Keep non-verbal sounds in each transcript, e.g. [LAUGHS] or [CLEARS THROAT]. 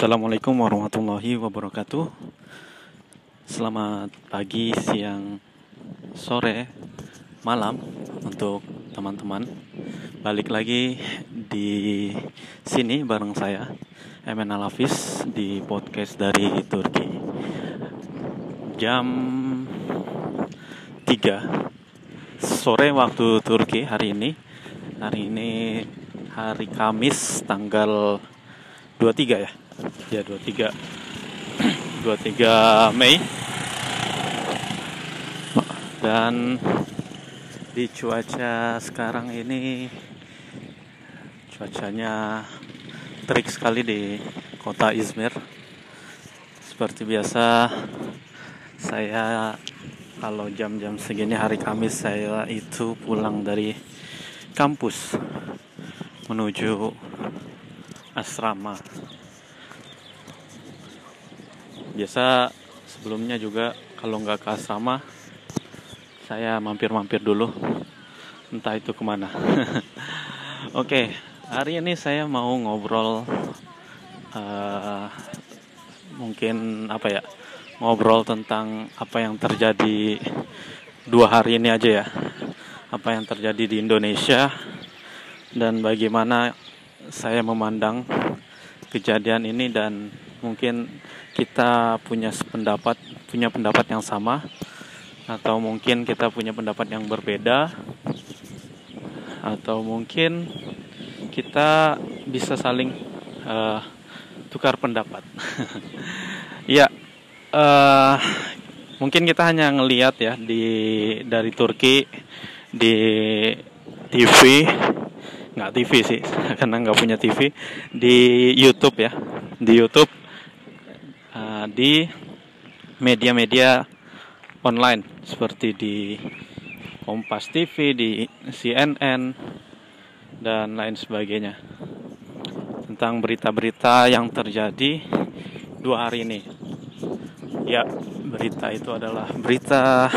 Assalamualaikum warahmatullahi wabarakatuh. Selamat pagi, siang, sore, malam untuk teman-teman. Balik lagi di sini bareng saya, Emen Alafis di podcast dari Turki. Jam 3 sore waktu Turki hari ini. Hari ini hari Kamis tanggal 23 ya ya 23 23 [CLEARS THROAT] Mei. Dan di cuaca sekarang ini cuacanya terik sekali di kota Izmir. Seperti biasa saya kalau jam-jam segini hari Kamis saya itu pulang dari kampus menuju asrama biasa sebelumnya juga kalau nggak ke asrama saya mampir-mampir dulu. Entah itu ke mana. [LAUGHS] Oke hari ini saya mau ngobrol uh, mungkin apa ya ngobrol tentang apa yang terjadi dua hari ini aja ya. Apa yang terjadi di Indonesia dan bagaimana saya memandang kejadian ini dan mungkin kita punya pendapat punya pendapat yang sama atau mungkin kita punya pendapat yang berbeda atau mungkin kita bisa saling uh, tukar pendapat. [LAUGHS] ya, uh, mungkin kita hanya ngelihat ya di dari Turki di TV nggak TV sih [LAUGHS] karena nggak punya TV di YouTube ya di YouTube uh, di media-media online seperti di Kompas TV di CNN dan lain sebagainya tentang berita-berita yang terjadi dua hari ini ya berita itu adalah berita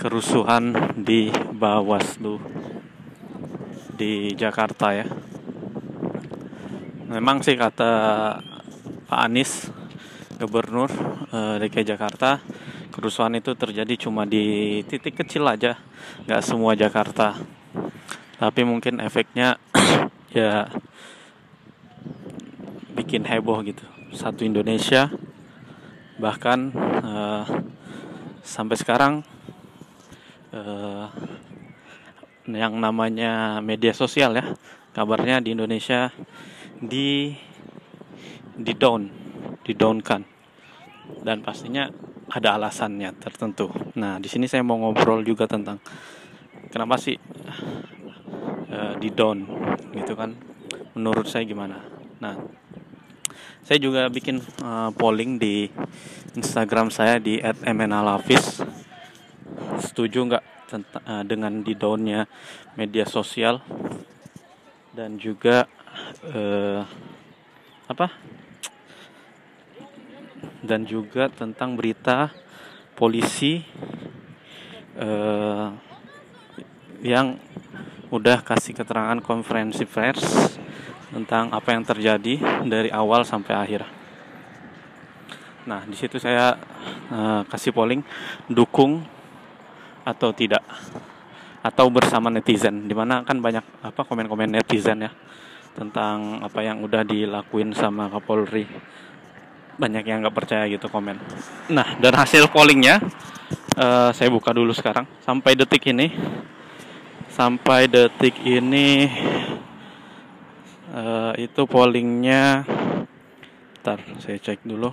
kerusuhan di Bawaslu di Jakarta ya. Memang sih kata Pak Anies, Gubernur eh, DKI Jakarta, kerusuhan itu terjadi cuma di titik kecil aja, nggak semua Jakarta. Tapi mungkin efeknya [CLEARS THROAT] ya bikin heboh gitu. Satu Indonesia, bahkan eh, sampai sekarang eh, yang namanya media sosial ya kabarnya di Indonesia di di down di downkan dan pastinya ada alasannya tertentu. Nah di sini saya mau ngobrol juga tentang kenapa sih uh, di down gitu kan? Menurut saya gimana? Nah saya juga bikin uh, polling di Instagram saya di @mnalafis setuju nggak uh, dengan di daunnya media sosial? Dan juga uh, apa dan juga tentang berita polisi uh, yang udah kasih keterangan konferensi pers tentang apa yang terjadi dari awal sampai akhir. Nah, di situ saya uh, kasih polling dukung atau tidak? Atau bersama netizen? Di mana kan banyak apa komen-komen netizen ya tentang apa yang udah dilakuin sama Kapolri banyak yang nggak percaya gitu komen. Nah dan hasil pollingnya uh, saya buka dulu sekarang. Sampai detik ini sampai detik ini uh, itu pollingnya ntar saya cek dulu.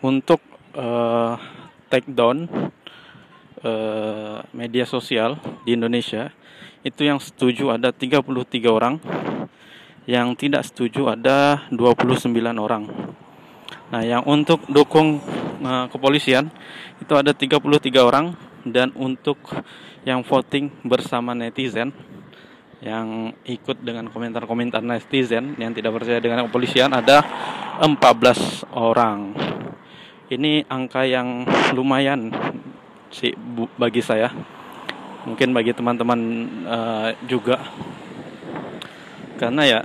Untuk uh, take down uh, media sosial di Indonesia itu yang setuju ada 33 orang yang tidak setuju ada 29 orang. Nah yang untuk dukung uh, kepolisian itu ada 33 orang. Dan untuk yang voting bersama netizen yang ikut dengan komentar-komentar netizen yang tidak percaya dengan kepolisian ada 14 orang. Ini angka yang lumayan sih bagi saya. Mungkin bagi teman-teman uh, juga karena ya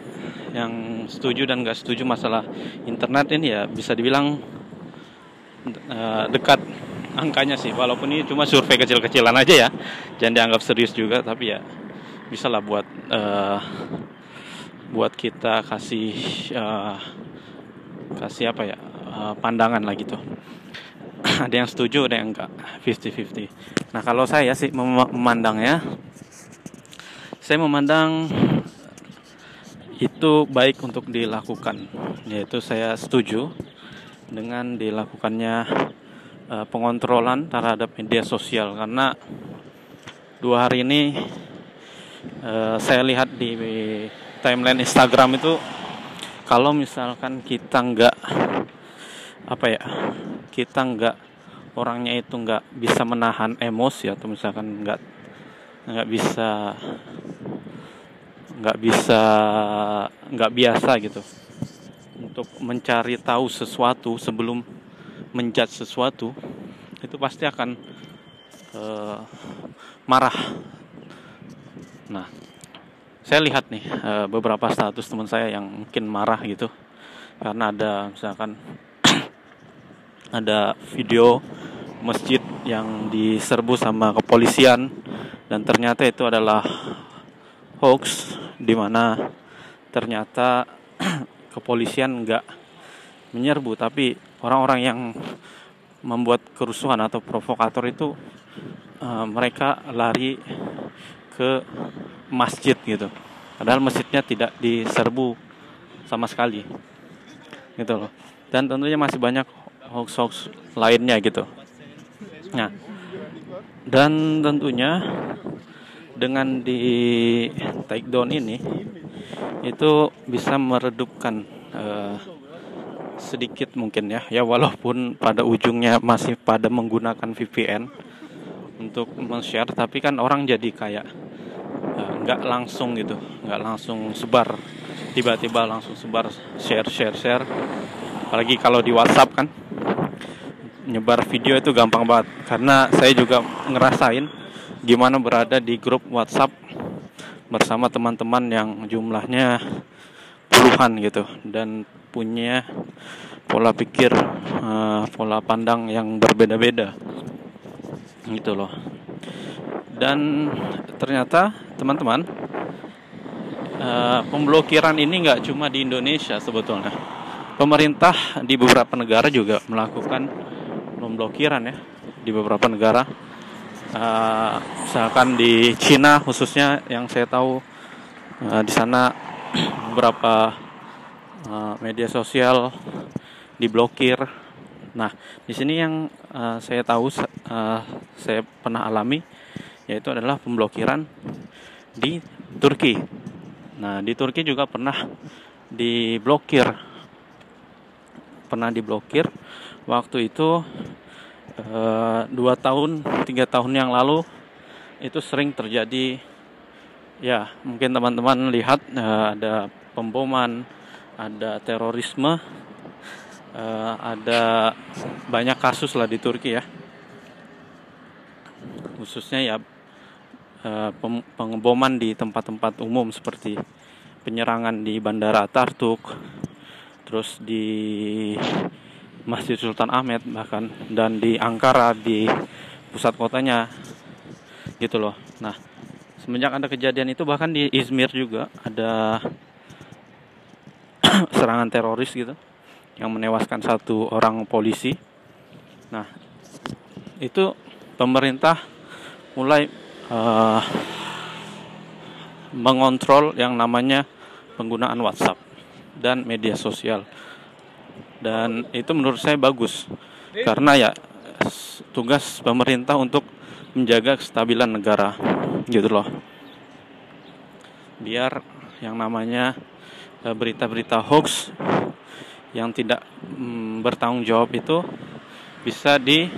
yang setuju dan nggak setuju masalah internet ini ya bisa dibilang uh, dekat angkanya sih. Walaupun ini cuma survei kecil-kecilan aja ya. Jangan dianggap serius juga tapi ya bisa lah buat uh, buat kita kasih uh, kasih apa ya uh, pandangan lah gitu. [CLEARS THROAT] Ada yang setuju ada yang enggak 50-50 nah kalau saya sih mem memandangnya saya memandang itu baik untuk dilakukan yaitu saya setuju dengan dilakukannya uh, pengontrolan terhadap media sosial. Karena dua hari ini uh, saya lihat di timeline Instagram itu kalau misalkan kita nggak apa ya kita nggak orangnya itu nggak bisa menahan emosi atau misalkan nggak nggak bisa nggak bisa nggak biasa gitu untuk mencari tahu sesuatu sebelum menjudge sesuatu itu pasti akan uh, marah. Nah, saya lihat nih uh, beberapa status teman saya yang mungkin marah gitu karena ada misalkan [CLEARS THROAT] ada video masjid yang diserbu sama kepolisian dan ternyata itu adalah hoax di mana ternyata [CLEARS THROAT] kepolisian nggak menyerbu tapi orang-orang yang membuat kerusuhan atau provokator itu uh, mereka lari ke masjid gitu. Padahal masjidnya tidak diserbu sama sekali gitu loh. Dan tentunya masih banyak hoax-hoax lainnya gitu. Nah dan tentunya dengan di take down ini itu bisa meredupkan uh, sedikit mungkin ya. Ya walaupun pada ujungnya masih pada menggunakan VPN untuk men-share tapi kan orang jadi kayak eh, nggak uh, langsung gitu nggak langsung sebar. Tiba-tiba langsung sebar share share share. Apalagi kalau di WhatsApp kan nyebar video itu gampang banget. Karena saya juga ngerasain gimana berada di grup WhatsApp bersama teman-teman yang jumlahnya puluhan gitu dan punya pola pikir uh, pola pandang yang berbeda-beda gitu loh. Dan ternyata teman-teman uh, pemblokiran ini nggak cuma di Indonesia sebetulnya. Pemerintah di beberapa negara juga melakukan pemblokiran ya di beberapa negara uh, misalkan di Cina khususnya yang saya tahu uh, di sana [CLEARS THROAT] beberapa uh, media sosial diblokir. Nah, di sini yang uh, saya tahu uh, saya pernah alami yaitu adalah pemblokiran di Turki. Nah, di Turki juga pernah diblokir. Pernah diblokir waktu itu uh, dua tahun, tiga tahun yang lalu itu sering terjadi. Ya mungkin teman-teman lihat uh, ada pemboman ada terorisme, uh, ada banyak kasus lah di Turki ya, khususnya ya uh, pengeboman di tempat-tempat umum seperti penyerangan di Bandara Tartuk, terus di Masjid Sultan Ahmed bahkan dan di Ankara di pusat kotanya gitu loh. Nah, semenjak ada kejadian itu bahkan di Izmir juga ada [CLEARS THROAT] serangan teroris gitu yang menewaskan satu orang polisi. Nah, itu pemerintah mulai uh, mengontrol yang namanya penggunaan WhatsApp dan media sosial. Dan itu menurut saya bagus. Karena ya tugas pemerintah untuk menjaga kestabilan negara gitu loh. Biar yang namanya Eh, berita-berita hoax yang tidak mm, bertanggung jawab itu bisa di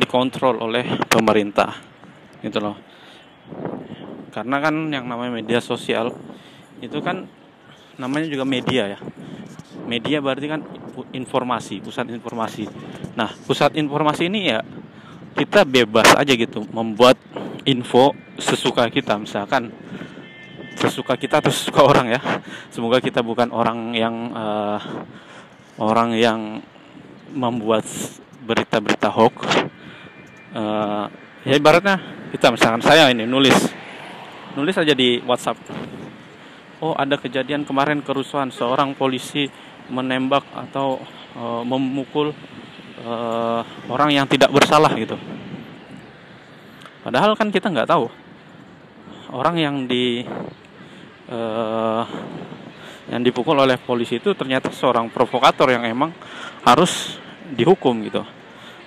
dikontrol oleh pemerintah gitu loh. Karena kan yang namanya media sosial itu kan namanya juga media ya media berarti kan informasi pusat informasi. Nah pusat informasi ini ya kita bebas aja gitu membuat info sesuka kita. Misalkan sesuka kita atau sesuka orang ya. Semoga kita bukan orang yang uh, orang yang membuat berita-berita hoax. Uh, ya ibaratnya kita misalkan saya ini nulis. Nulis aja di WhatsApp. Oh ada kejadian kemarin kerusuhan. Seorang polisi menembak atau uh, memukul uh, orang yang tidak bersalah gitu. Padahal kan kita nggak tahu. Orang yang di uh, yang dipukul oleh polisi itu ternyata seorang provokator yang emang harus dihukum gitu.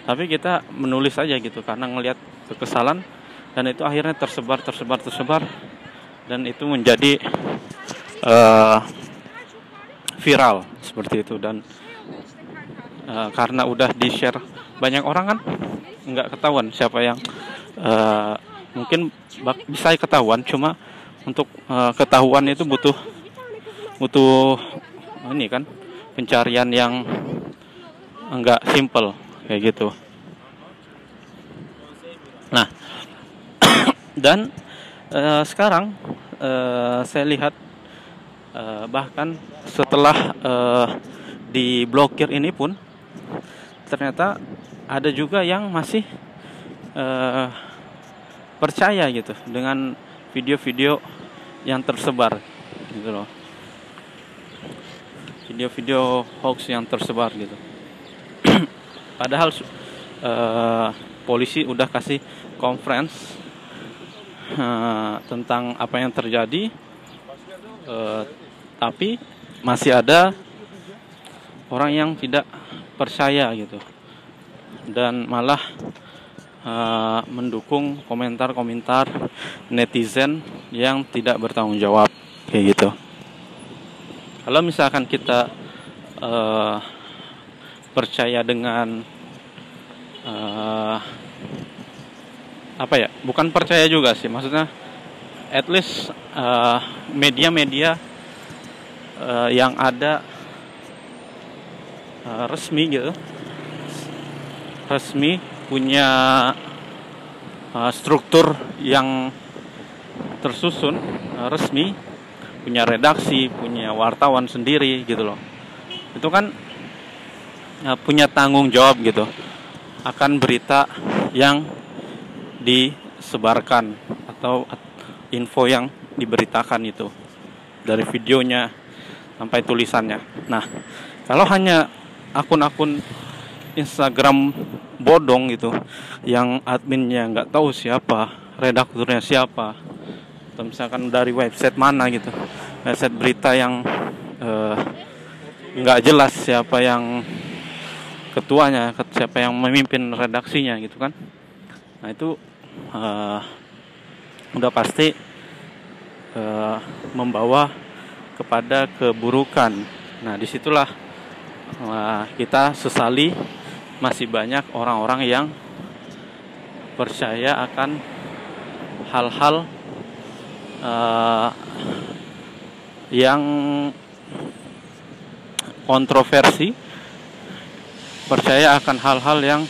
Tapi kita menulis aja gitu karena ngelihat kekesalan dan itu akhirnya tersebar tersebar tersebar dan itu menjadi uh, viral seperti itu. Dan uh, karena udah di share banyak orang kan nggak ketahuan siapa yang uh, mungkin bisa ketahuan cuma untuk uh, ketahuan itu butuh butuh ini kan pencarian yang enggak simple kayak gitu. Nah [CLEARS THROAT] dan uh, sekarang uh, saya lihat uh, bahkan setelah uh, diblokir ini pun ternyata ada juga yang masih uh, percaya gitu dengan video-video yang tersebar gitu loh. Video-video hoax yang tersebar gitu. [CLEARS THROAT] Padahal uh, polisi udah kasih conference uh, tentang apa yang terjadi uh, tapi masih ada orang yang tidak percaya gitu dan malah uh, mendukung komentar-komentar netizen yang tidak bertanggung jawab kayak gitu. Kalau misalkan kita uh, percaya dengan uh, apa ya? Bukan percaya juga sih, maksudnya at least media-media uh, yang ada uh, resmi gitu, resmi punya uh, struktur yang tersusun uh, resmi. Punya redaksi punya wartawan sendiri gitu loh. Itu kan uh, punya tanggung jawab gitu. Akan berita yang disebarkan atau info yang diberitakan itu. Dari videonya sampai tulisannya. Nah kalau hanya akun-akun Instagram bodong gitu yang adminnya nggak tahu siapa redakturnya siapa atau misalkan dari website mana gitu website berita yang eh, nggak jelas siapa yang ketuanya siapa yang memimpin redaksinya gitu kan. Nah itu uh, udah pasti uh, membawa kepada keburukan. Nah di situlah uh, kita sesali masih banyak orang-orang yang percaya akan hal-hal uh, yang kontroversi, percaya akan hal-hal yang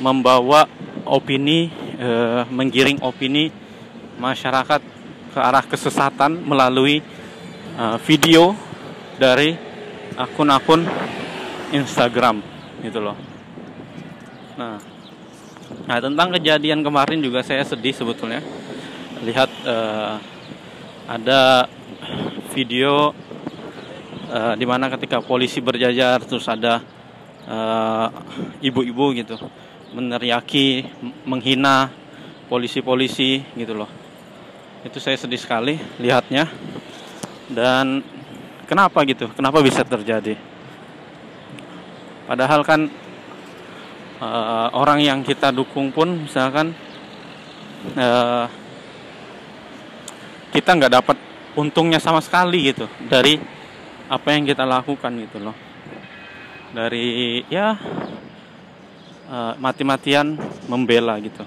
membawa opini, uh, menggiring opini masyarakat ke arah kesesatan melalui uh, video dari akun-akun Instagram gitu loh. Nah nah tentang kejadian kemarin juga saya sedih sebetulnya. Lihat uh, ada video uh, di mana ketika polisi berjajar terus ada eh, ibu-ibu uh, gitu meneriaki menghina polisi-polisi gitu loh. Itu saya sedih sekali lihatnya dan kenapa gitu kenapa bisa terjadi Padahal kan uh, orang yang kita dukung pun misalkan uh, kita nggak dapat untungnya sama sekali gitu dari apa yang kita lakukan gitu loh. Dari ya uh, mati-matian membela gitu.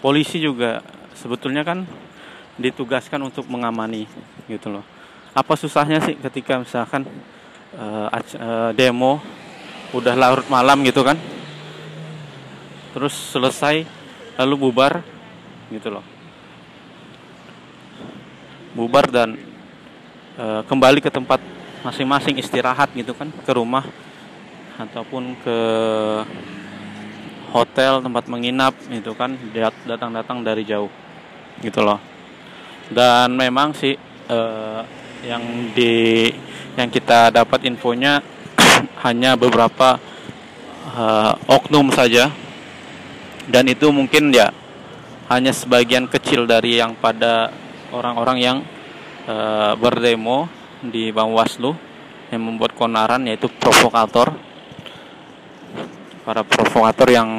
Polisi juga sebetulnya kan ditugaskan untuk mengamani gitu loh. Apa susahnya sih ketika misalkan uh, demo udah larut malam gitu kan? Terus selesai lalu bubar gitu loh. Bubar dan uh, kembali ke tempat masing-masing istirahat gitu kan? Ke rumah ataupun ke hotel tempat menginap gitu kan? Datang-datang dari jauh gitu loh dan memang sih uh, yang di yang kita dapat infonya [CLEARS THROAT] hanya beberapa uh, oknum saja. Dan itu mungkin ya hanya sebagian kecil dari yang pada orang-orang yang uh, berdemo di Bawaslu yang membuat konaran yaitu provokator. Para provokator yang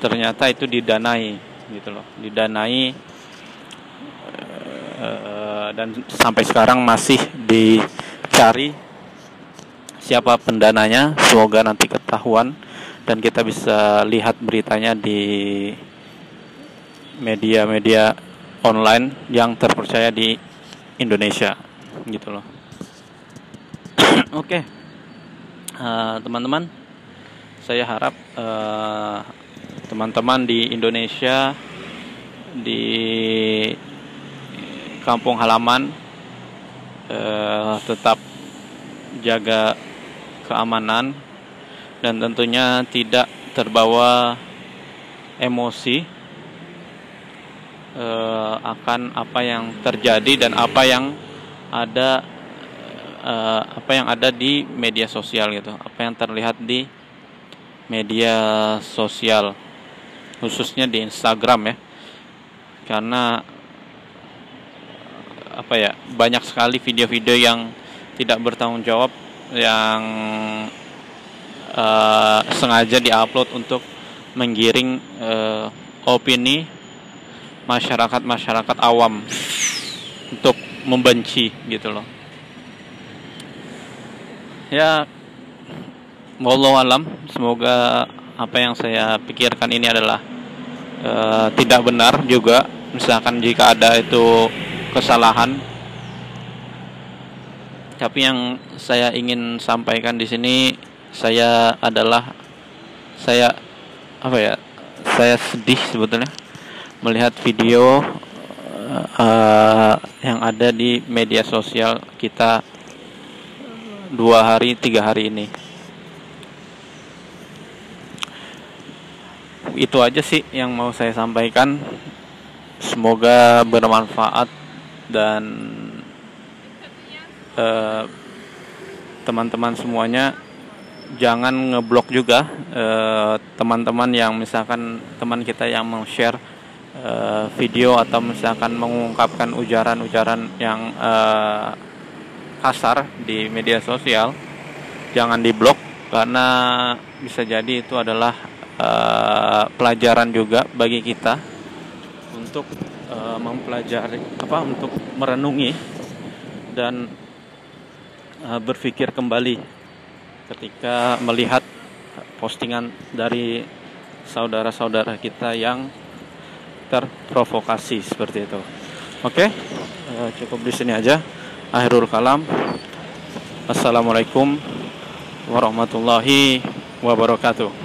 ternyata itu didanai gitu loh. Didanai uh, dan sampai sekarang masih dicari siapa pendananya semoga nanti ketahuan dan kita bisa lihat beritanya di media-media online yang terpercaya di Indonesia gitu loh [CLEARS THROAT] oke okay. uh, eh, teman-teman saya harap eh, teman-teman di Indonesia di kampung halaman uh, tetap jaga keamanan dan tentunya tidak terbawa emosi uh, akan apa yang terjadi dan apa yang ada uh, apa yang ada di media sosial gitu apa yang terlihat di media sosial khususnya di Instagram ya. Karena apa ya banyak sekali video-video yang tidak bertanggung jawab yang uh, sengaja diupload untuk menggiring uh, opini masyarakat masyarakat awam untuk membenci gitu loh. Ya wallahu alam semoga apa yang saya pikirkan ini adalah uh, tidak benar juga. Misalkan jika ada itu kesalahan. Tapi yang saya ingin sampaikan di sini saya adalah saya apa ya saya sedih sebetulnya melihat video uh, yang ada di media sosial kita dua hari tiga hari ini. Itu aja sih yang mau saya sampaikan. Semoga bermanfaat dan Eh, teman-teman uh, semuanya jangan ngeblok juga eh, teman-teman uh, yang misalkan teman kita yang mau share uh, video atau misalkan mengungkapkan ujaran-ujaran yang uh, kasar di media sosial jangan diblok karena bisa jadi itu adalah uh, pelajaran juga bagi kita untuk uh, mempelajari apa untuk merenungi dan Eh, berpikir kembali ketika melihat postingan dari saudara-saudara kita yang terprovokasi seperti itu. Oke, uh, cukup di sini aja. Akhirul kalam. Assalamualaikum warahmatullahi wabarakatuh.